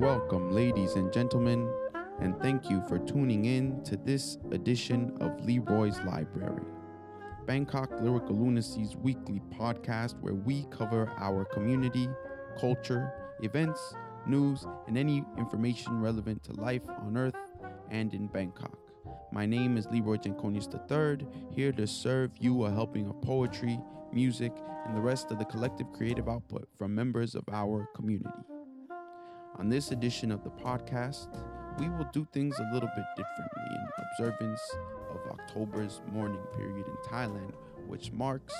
Welcome, ladies and gentlemen, and thank you for tuning in to this edition of Leroy's Library, Bangkok Lyrical Lunacy's weekly podcast where we cover our community, culture, events, news, and any information relevant to life on Earth and in Bangkok. My name is Leroy Jankonius III, here to serve you a helping of poetry, music, and the rest of the collective creative output from members of our community. On this edition of the podcast, we will do things a little bit differently in observance of October's mourning period in Thailand, which marks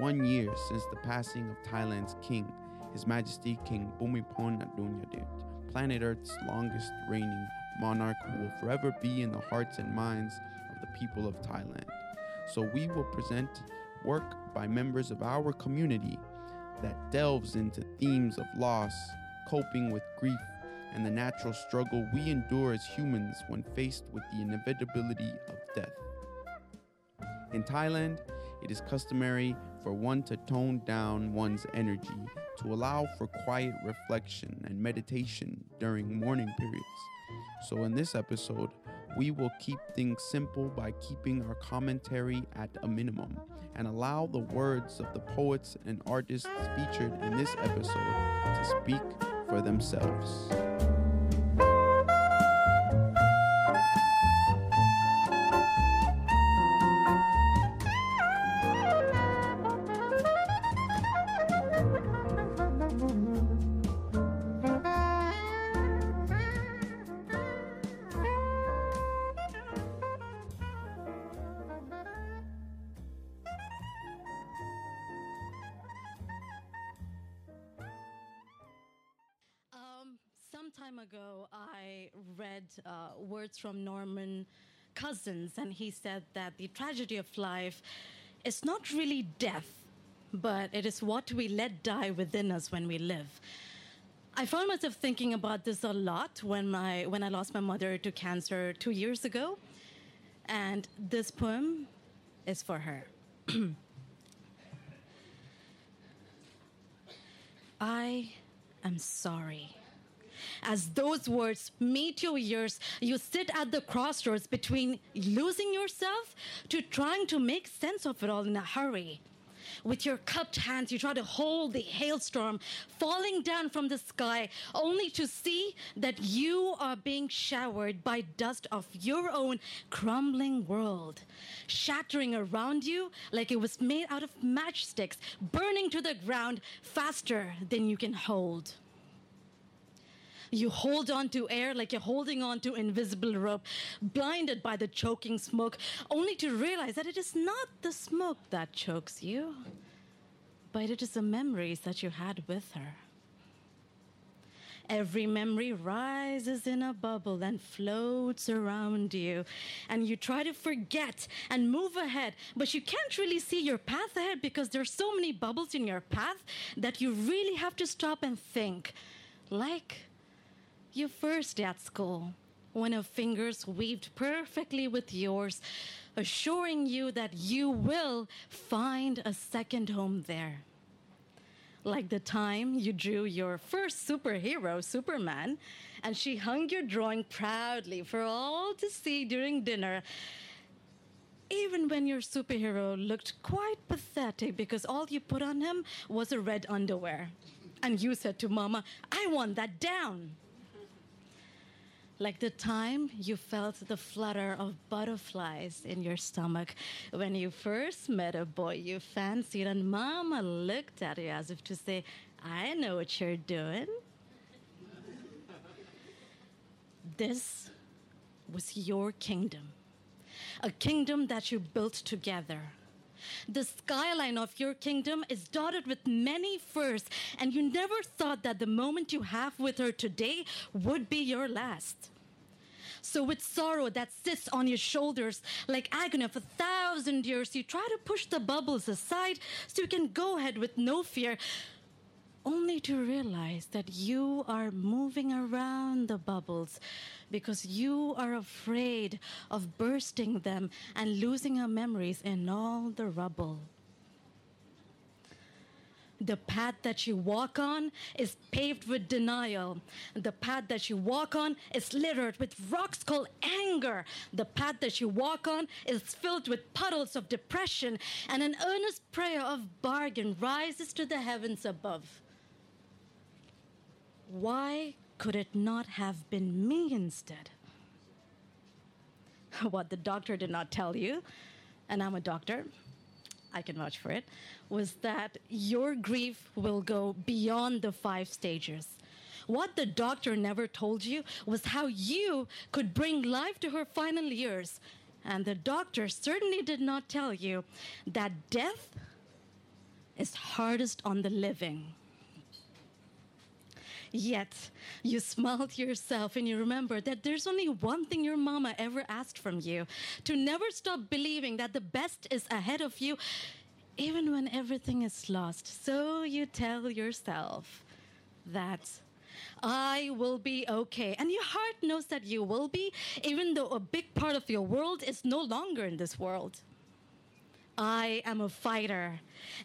one year since the passing of Thailand's king, His Majesty King Bhumibol Adulyadej, planet Earth's longest reigning monarch who will forever be in the hearts and minds of the people of Thailand. So we will present work by members of our community that delves into themes of loss, coping with grief, and the natural struggle we endure as humans when faced with the inevitability of death. In Thailand, it is customary for one to tone down one's energy to allow for quiet reflection and meditation during mourning periods. So, in this episode, we will keep things simple by keeping our commentary at a minimum and allow the words of the poets and artists featured in this episode to speak for themselves. Ago, I read uh, words from Norman Cousins, and he said that the tragedy of life is not really death, but it is what we let die within us when we live. I found myself thinking about this a lot when, my, when I lost my mother to cancer two years ago, and this poem is for her. I am sorry. As those words meet your ears, you sit at the crossroads between losing yourself to trying to make sense of it all in a hurry. With your cupped hands, you try to hold the hailstorm falling down from the sky, only to see that you are being showered by dust of your own crumbling world, shattering around you like it was made out of matchsticks, burning to the ground faster than you can hold. You hold on to air like you're holding on to invisible rope, blinded by the choking smoke, only to realize that it is not the smoke that chokes you, but it is the memories that you had with her. Every memory rises in a bubble and floats around you. And you try to forget and move ahead, but you can't really see your path ahead because there's so many bubbles in your path that you really have to stop and think. Like you first at school, when her fingers weaved perfectly with yours, assuring you that you will find a second home there. Like the time you drew your first superhero, Superman, and she hung your drawing proudly for all to see during dinner. Even when your superhero looked quite pathetic because all you put on him was a red underwear. And you said to Mama, I want that down like the time you felt the flutter of butterflies in your stomach when you first met a boy you fancied, and Mama looked at you as if to say, I know what you're doing. this was your kingdom, a kingdom that you built together. The skyline of your kingdom is dotted with many firs, and you never thought that the moment you have with her today would be your last. So, with sorrow that sits on your shoulders like agony of a thousand years, you try to push the bubbles aside so you can go ahead with no fear, only to realize that you are moving around the bubbles because you are afraid of bursting them and losing your memories in all the rubble. The path that you walk on is paved with denial. The path that you walk on is littered with rocks called anger. The path that you walk on is filled with puddles of depression, and an earnest prayer of bargain rises to the heavens above. Why could it not have been me instead? What the doctor did not tell you, and I'm a doctor, I can vouch for it, was that your grief will go beyond the five stages. What the doctor never told you was how you could bring life to her final years. And the doctor certainly did not tell you that death is hardest on the living. Yet, you smile to yourself and you remember that there's only one thing your mama ever asked from you to never stop believing that the best is ahead of you, even when everything is lost. So you tell yourself that I will be okay. And your heart knows that you will be, even though a big part of your world is no longer in this world. I am a fighter.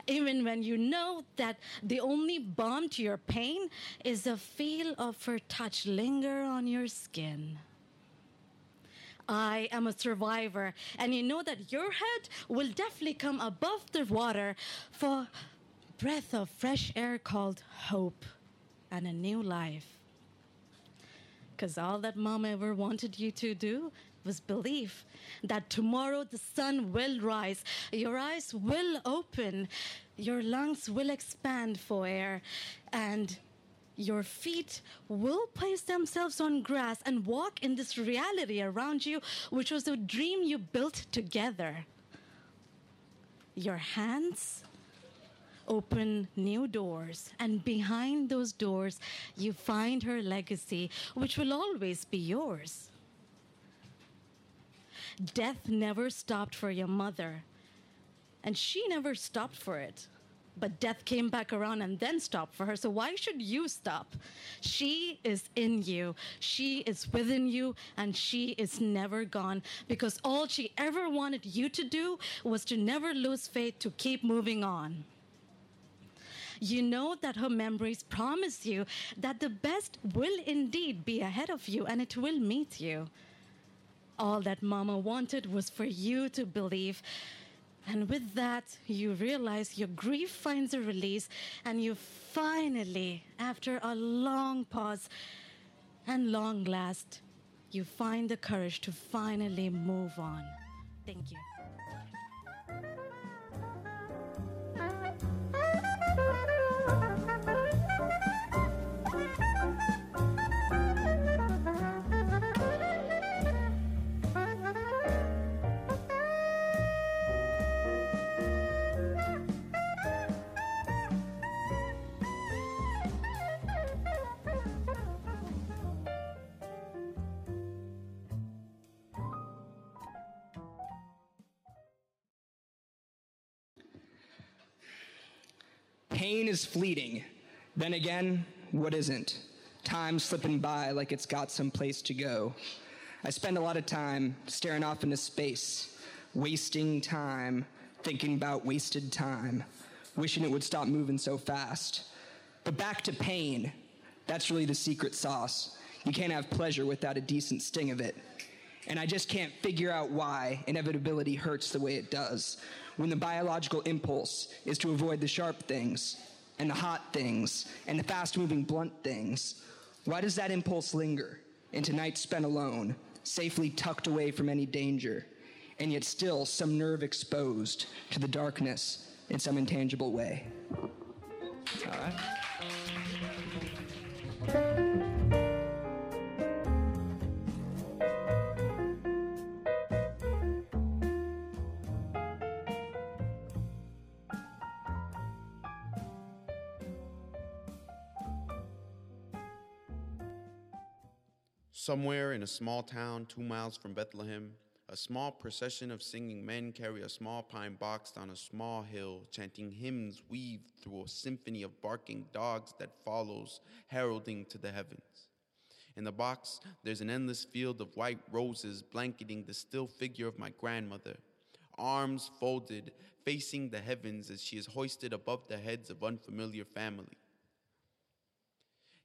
Even when you know that the only balm to your pain is the feel of her touch linger on your skin. I am a survivor, and you know that your head will definitely come above the water for breath of fresh air called hope and a new life. Because all that mom ever wanted you to do was belief that tomorrow the sun will rise, your eyes will open, your lungs will expand for air, and your feet will place themselves on grass and walk in this reality around you, which was a dream you built together. Your hands open new doors, and behind those doors, you find her legacy, which will always be yours. Death never stopped for your mother, and she never stopped for it. But death came back around and then stopped for her. So why should you stop? She is in you, she is within you, and she is never gone because all she ever wanted you to do was to never lose faith, to keep moving on. You know that her memories promise you that the best will indeed be ahead of you and it will meet you. All that Mama wanted was for you to believe. And with that, you realize your grief finds a release, and you finally, after a long pause and long last, you find the courage to finally move on. Thank you. Pain is fleeting. Then again, what isn't? Time slipping by like it's got some place to go. I spend a lot of time staring off into space, wasting time, thinking about wasted time, wishing it would stop moving so fast. But back to pain. That's really the secret sauce. You can't have pleasure without a decent sting of it. And I just can't figure out why inevitability hurts the way it does when the biological impulse is to avoid the sharp things and the hot things and the fast moving blunt things. Why does that impulse linger into nights spent alone, safely tucked away from any danger, and yet still some nerve exposed to the darkness in some intangible way? All right. Somewhere in a small town two miles from Bethlehem, a small procession of singing men carry a small pine box down a small hill, chanting hymns weaved through a symphony of barking dogs that follows, heralding to the heavens. In the box, there's an endless field of white roses blanketing the still figure of my grandmother. Arms folded, facing the heavens as she is hoisted above the heads of unfamiliar family.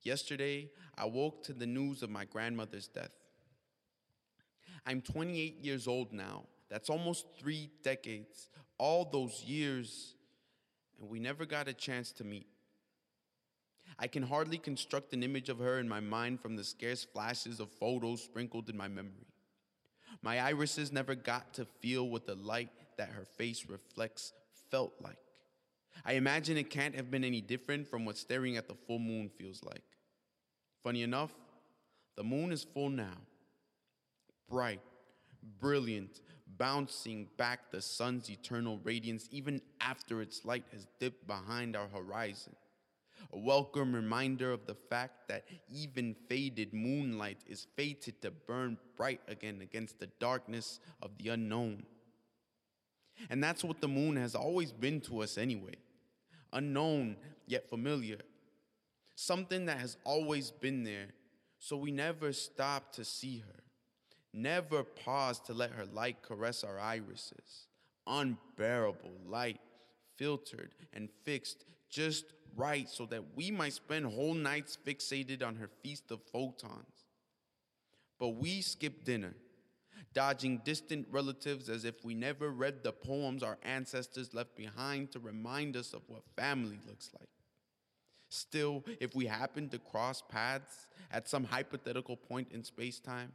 Yesterday, I woke to the news of my grandmother's death. I'm 28 years old now. That's almost three decades. All those years, and we never got a chance to meet. I can hardly construct an image of her in my mind from the scarce flashes of photos sprinkled in my memory. My irises never got to feel what the light that her face reflects felt like. I imagine it can't have been any different from what staring at the full moon feels like. Funny enough, the moon is full now, bright, brilliant, bouncing back the sun's eternal radiance even after its light has dipped behind our horizon. A welcome reminder of the fact that even faded moonlight is fated to burn bright again against the darkness of the unknown. And that's what the moon has always been to us anyway unknown yet familiar. Something that has always been there, so we never stop to see her, never pause to let her light caress our irises. Unbearable light, filtered and fixed just right so that we might spend whole nights fixated on her feast of photons. But we skip dinner, dodging distant relatives as if we never read the poems our ancestors left behind to remind us of what family looks like. Still, if we happen to cross paths at some hypothetical point in space time,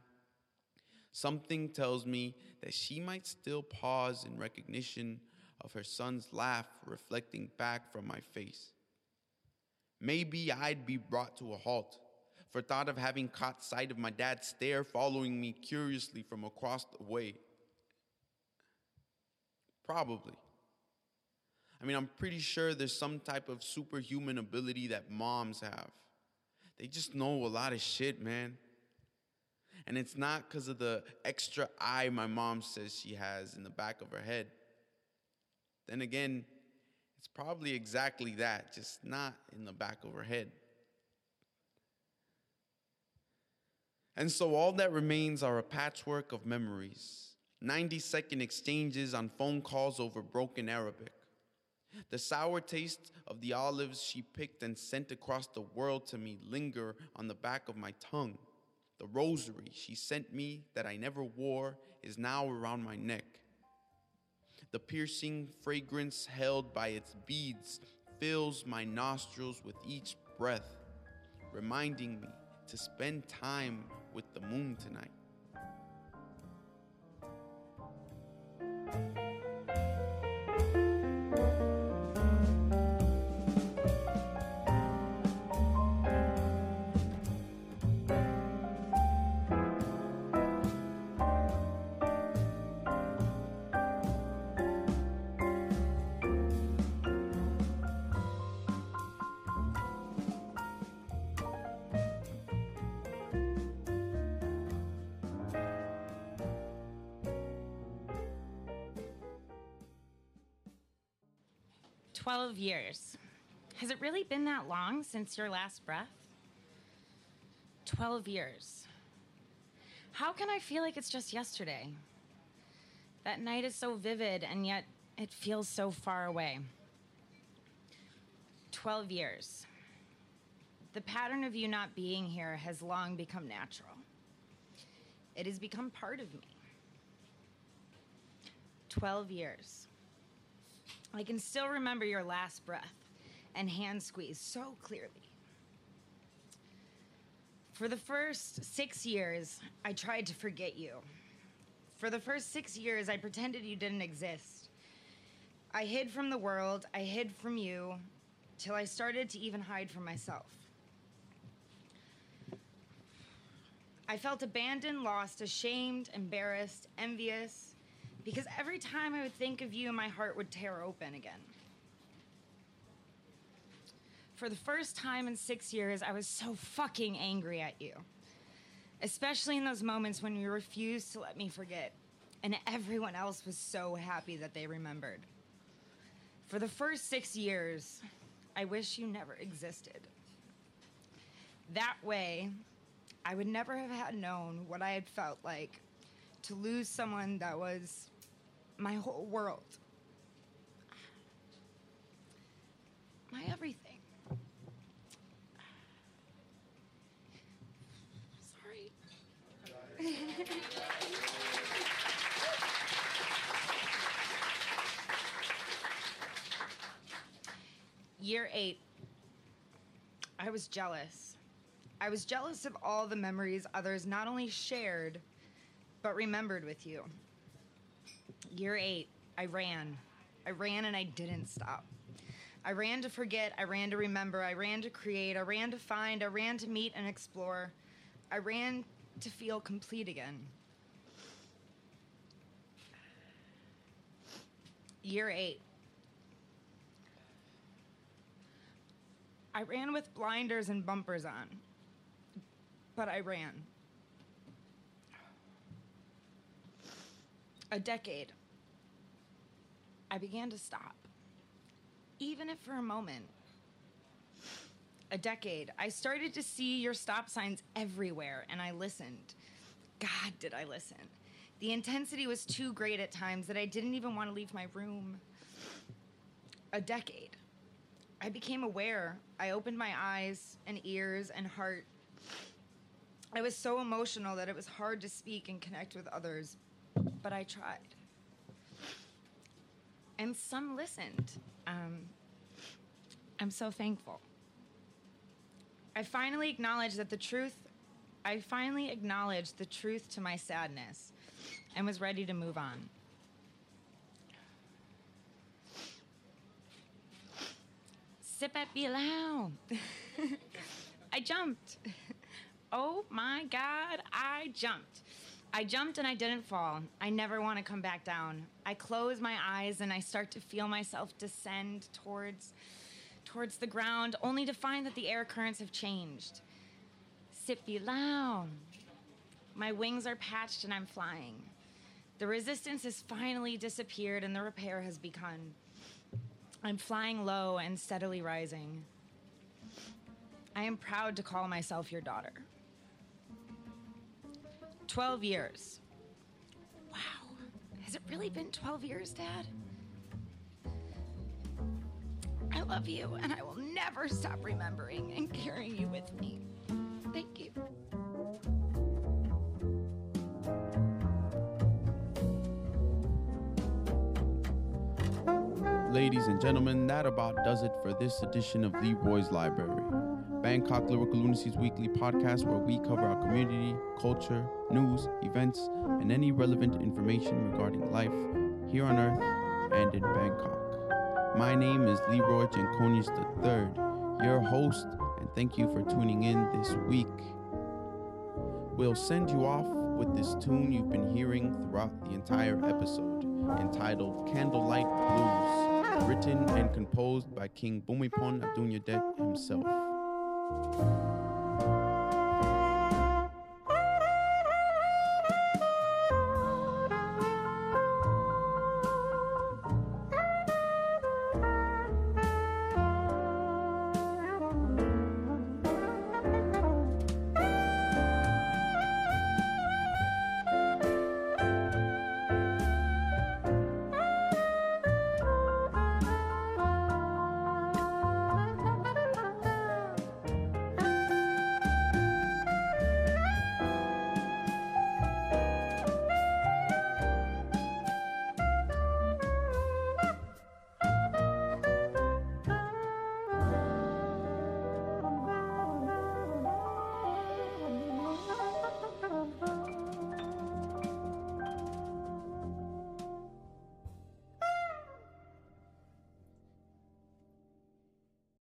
something tells me that she might still pause in recognition of her son's laugh reflecting back from my face. Maybe I'd be brought to a halt for thought of having caught sight of my dad's stare following me curiously from across the way. Probably. I mean, I'm pretty sure there's some type of superhuman ability that moms have. They just know a lot of shit, man. And it's not because of the extra eye my mom says she has in the back of her head. Then again, it's probably exactly that, just not in the back of her head. And so all that remains are a patchwork of memories, 90 second exchanges on phone calls over broken Arabic. The sour taste of the olives she picked and sent across the world to me linger on the back of my tongue. The rosary she sent me that I never wore is now around my neck. The piercing fragrance held by its beads fills my nostrils with each breath, reminding me to spend time with the moon tonight. 12 years. Has it really been that long since your last breath? 12 years. How can I feel like it's just yesterday? That night is so vivid, and yet it feels so far away. 12 years. The pattern of you not being here has long become natural. It has become part of me. 12 years. I can still remember your last breath and hand squeeze so clearly. For the first six years, I tried to forget you. For the first six years, I pretended you didn't exist. I hid from the world, I hid from you, till I started to even hide from myself. I felt abandoned, lost, ashamed, embarrassed, envious, because every time I would think of you, my heart would tear open again. For the first time in six years, I was so fucking angry at you. Especially in those moments when you refused to let me forget, and everyone else was so happy that they remembered. For the first six years, I wish you never existed. That way, I would never have had known what I had felt like to lose someone that was my whole world, my everything. Sorry. Year eight, I was jealous. I was jealous of all the memories others not only shared, but remembered with you. Year eight, I ran. I ran and I didn't stop. I ran to forget, I ran to remember, I ran to create, I ran to find, I ran to meet and explore. I ran to feel complete again. Year eight. I ran with blinders and bumpers on, but I ran. A decade. I began to stop, even if for a moment. A decade. I started to see your stop signs everywhere, and I listened. God, did I listen. The intensity was too great at times that I didn't even want to leave my room. A decade. I became aware. I opened my eyes and ears and heart. I was so emotional that it was hard to speak and connect with others, but I tried. And some listened. Um, I'm so thankful. I finally acknowledged that the truth, I finally acknowledged the truth to my sadness and was ready to move on. Sip at Bilal. I jumped. Oh my God, I jumped. I jumped and I didn't fall. I never want to come back down. I close my eyes and I start to feel myself descend towards towards the ground only to find that the air currents have changed. Sip Bilal. My wings are patched and I'm flying. The resistance has finally disappeared and the repair has begun. I'm flying low and steadily rising. I am proud to call myself your daughter. 12 years. Wow. Has it really been 12 years, Dad? I love you, and I will never stop remembering and carrying you with me. Thank you. Ladies and gentlemen, that about does it for this edition of Leroy's Library, Bangkok Lyrical Lunacy's weekly podcast where we cover our community, culture, news, events, and any relevant information regarding life here on Earth and in Bangkok. My name is Leroy Janconis III, your host, and thank you for tuning in this week. We'll send you off with this tune you've been hearing throughout the entire episode, entitled Candlelight Blues, written and composed by King Bhumibol Adulyadej himself. Música